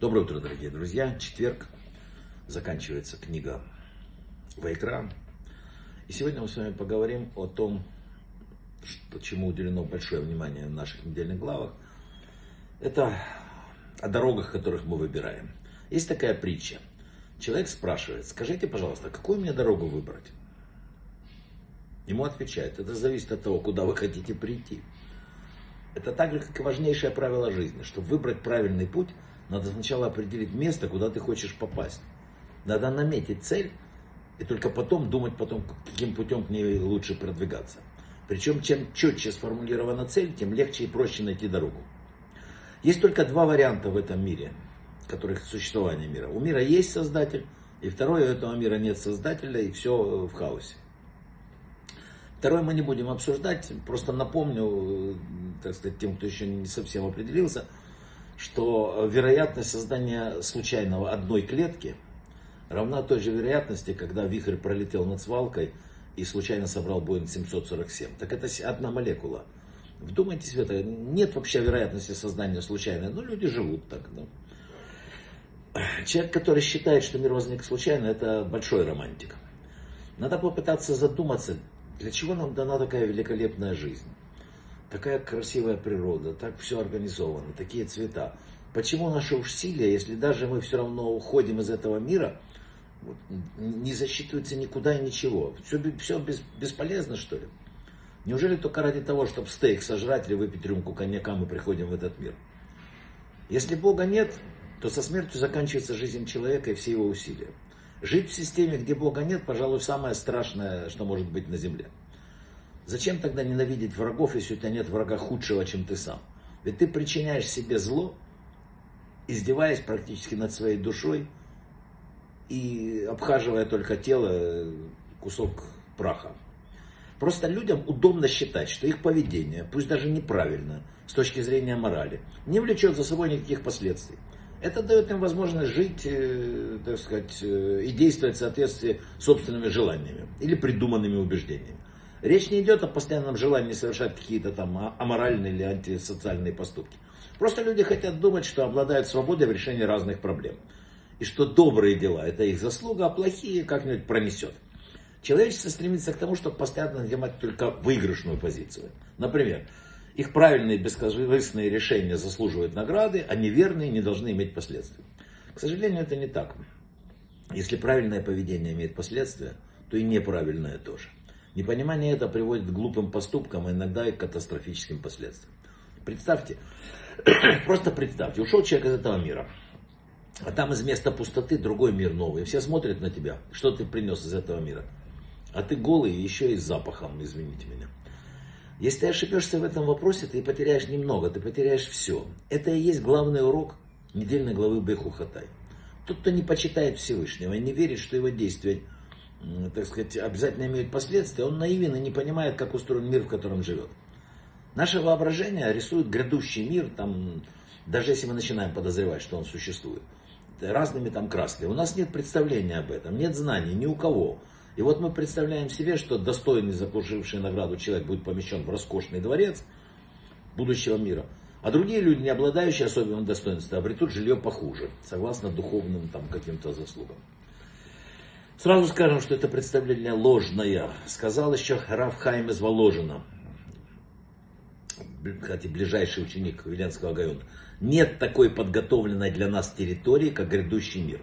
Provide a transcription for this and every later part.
Доброе утро, дорогие друзья. Четверг. Заканчивается книга Вайкра. И сегодня мы с вами поговорим о том, что, чему уделено большое внимание в наших недельных главах. Это о дорогах, которых мы выбираем. Есть такая притча. Человек спрашивает, скажите, пожалуйста, какую мне дорогу выбрать? Ему отвечают, это зависит от того, куда вы хотите прийти. Это так же, как и важнейшее правило жизни. Чтобы выбрать правильный путь, надо сначала определить место, куда ты хочешь попасть. Надо наметить цель, и только потом думать, потом, каким путем к ней лучше продвигаться. Причем, чем четче сформулирована цель, тем легче и проще найти дорогу. Есть только два варианта в этом мире, которых существования мира. У мира есть создатель, и второе, у этого мира нет создателя, и все в хаосе. Второе мы не будем обсуждать, просто напомню, так сказать, тем, кто еще не совсем определился, что вероятность создания случайного одной клетки равна той же вероятности, когда вихрь пролетел над свалкой и случайно собрал Боинг 747. Так это одна молекула. Вдумайтесь в это. Нет вообще вероятности создания случайной, но люди живут так. Да. Человек, который считает, что мир возник случайно, это большой романтик. Надо попытаться задуматься, для чего нам дана такая великолепная жизнь? Такая красивая природа, так все организовано, такие цвета. Почему наше усилие, если даже мы все равно уходим из этого мира, не засчитывается никуда и ничего? Все, все без, бесполезно, что ли? Неужели только ради того, чтобы стейк сожрать или выпить рюмку коньяка, мы приходим в этот мир? Если Бога нет, то со смертью заканчивается жизнь человека и все его усилия. Жить в системе, где Бога нет, пожалуй, самое страшное, что может быть на земле. Зачем тогда ненавидеть врагов, если у тебя нет врага худшего, чем ты сам? Ведь ты причиняешь себе зло, издеваясь практически над своей душой и обхаживая только тело кусок праха. Просто людям удобно считать, что их поведение, пусть даже неправильно, с точки зрения морали, не влечет за собой никаких последствий. Это дает им возможность жить, э, так сказать, э, и действовать в соответствии с собственными желаниями или придуманными убеждениями. Речь не идет о постоянном желании совершать какие-то там а, аморальные или антисоциальные поступки. Просто люди хотят думать, что обладают свободой в решении разных проблем. И что добрые дела это их заслуга, а плохие как-нибудь пронесет. Человечество стремится к тому, чтобы постоянно занимать только выигрышную позицию. Например, их правильные бескорыстные решения заслуживают награды, а неверные не должны иметь последствий. К сожалению, это не так. Если правильное поведение имеет последствия, то и неправильное тоже. Непонимание это приводит к глупым поступкам, а иногда и к катастрофическим последствиям. Представьте, просто представьте, ушел человек из этого мира, а там из места пустоты другой мир новый. И все смотрят на тебя, что ты принес из этого мира. А ты голый еще и с запахом, извините меня. Если ты ошибешься в этом вопросе, ты потеряешь немного, ты потеряешь все. Это и есть главный урок недельной главы Беху Хатай. Тот, кто не почитает Всевышнего и не верит, что его действия так сказать, обязательно имеют последствия, он наивен и не понимает, как устроен мир, в котором живет. Наше воображение рисует грядущий мир, там, даже если мы начинаем подозревать, что он существует, разными там красками. У нас нет представления об этом, нет знаний ни у кого. И вот мы представляем себе, что достойный, заслуживший награду человек будет помещен в роскошный дворец будущего мира. А другие люди, не обладающие особенным достоинством, обретут жилье похуже, согласно духовным там, каким-то заслугам. Сразу скажем, что это представление ложное. Сказал еще Раф Хайм из Воложина, кстати, ближайший ученик Веленского Гайона. Нет такой подготовленной для нас территории, как грядущий мир.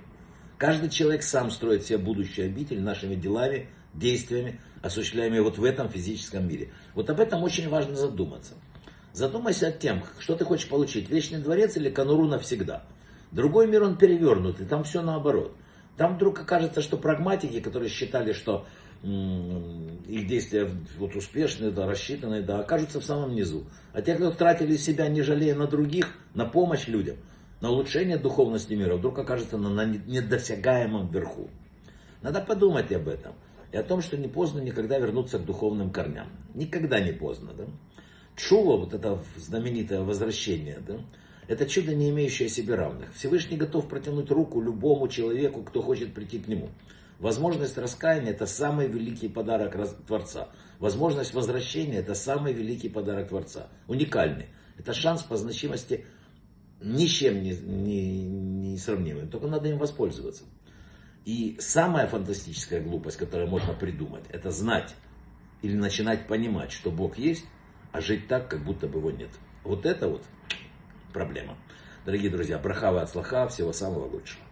Каждый человек сам строит себе будущий обитель нашими делами, действиями, осуществляемыми вот в этом физическом мире. Вот об этом очень важно задуматься. Задумайся о тем, что ты хочешь получить, вечный дворец или конуру навсегда. Другой мир он перевернутый, там все наоборот. Там вдруг окажется, что прагматики, которые считали, что их действия вот успешные, да, рассчитанные, да, окажутся в самом низу. А те, кто тратили себя, не жалея на других, на помощь людям, на улучшение духовности мира, вдруг окажется на, недосягаемом верху. Надо подумать об этом. И о том, что не поздно никогда вернуться к духовным корням. Никогда не поздно. Да? Чува, вот это знаменитое возвращение, да? Это чудо, не имеющее себе равных. Всевышний готов протянуть руку любому человеку, кто хочет прийти к нему. Возможность раскаяния – это самый великий подарок Творца. Возможность возвращения – это самый великий подарок Творца. Уникальный. Это шанс по значимости ни с чем не, не, несравнимыми, только надо им воспользоваться. И самая фантастическая глупость, которую можно придумать, это знать или начинать понимать, что Бог есть, а жить так, как будто бы его нет. Вот это вот проблема. Дорогие друзья, брахава от слаха, всего самого лучшего.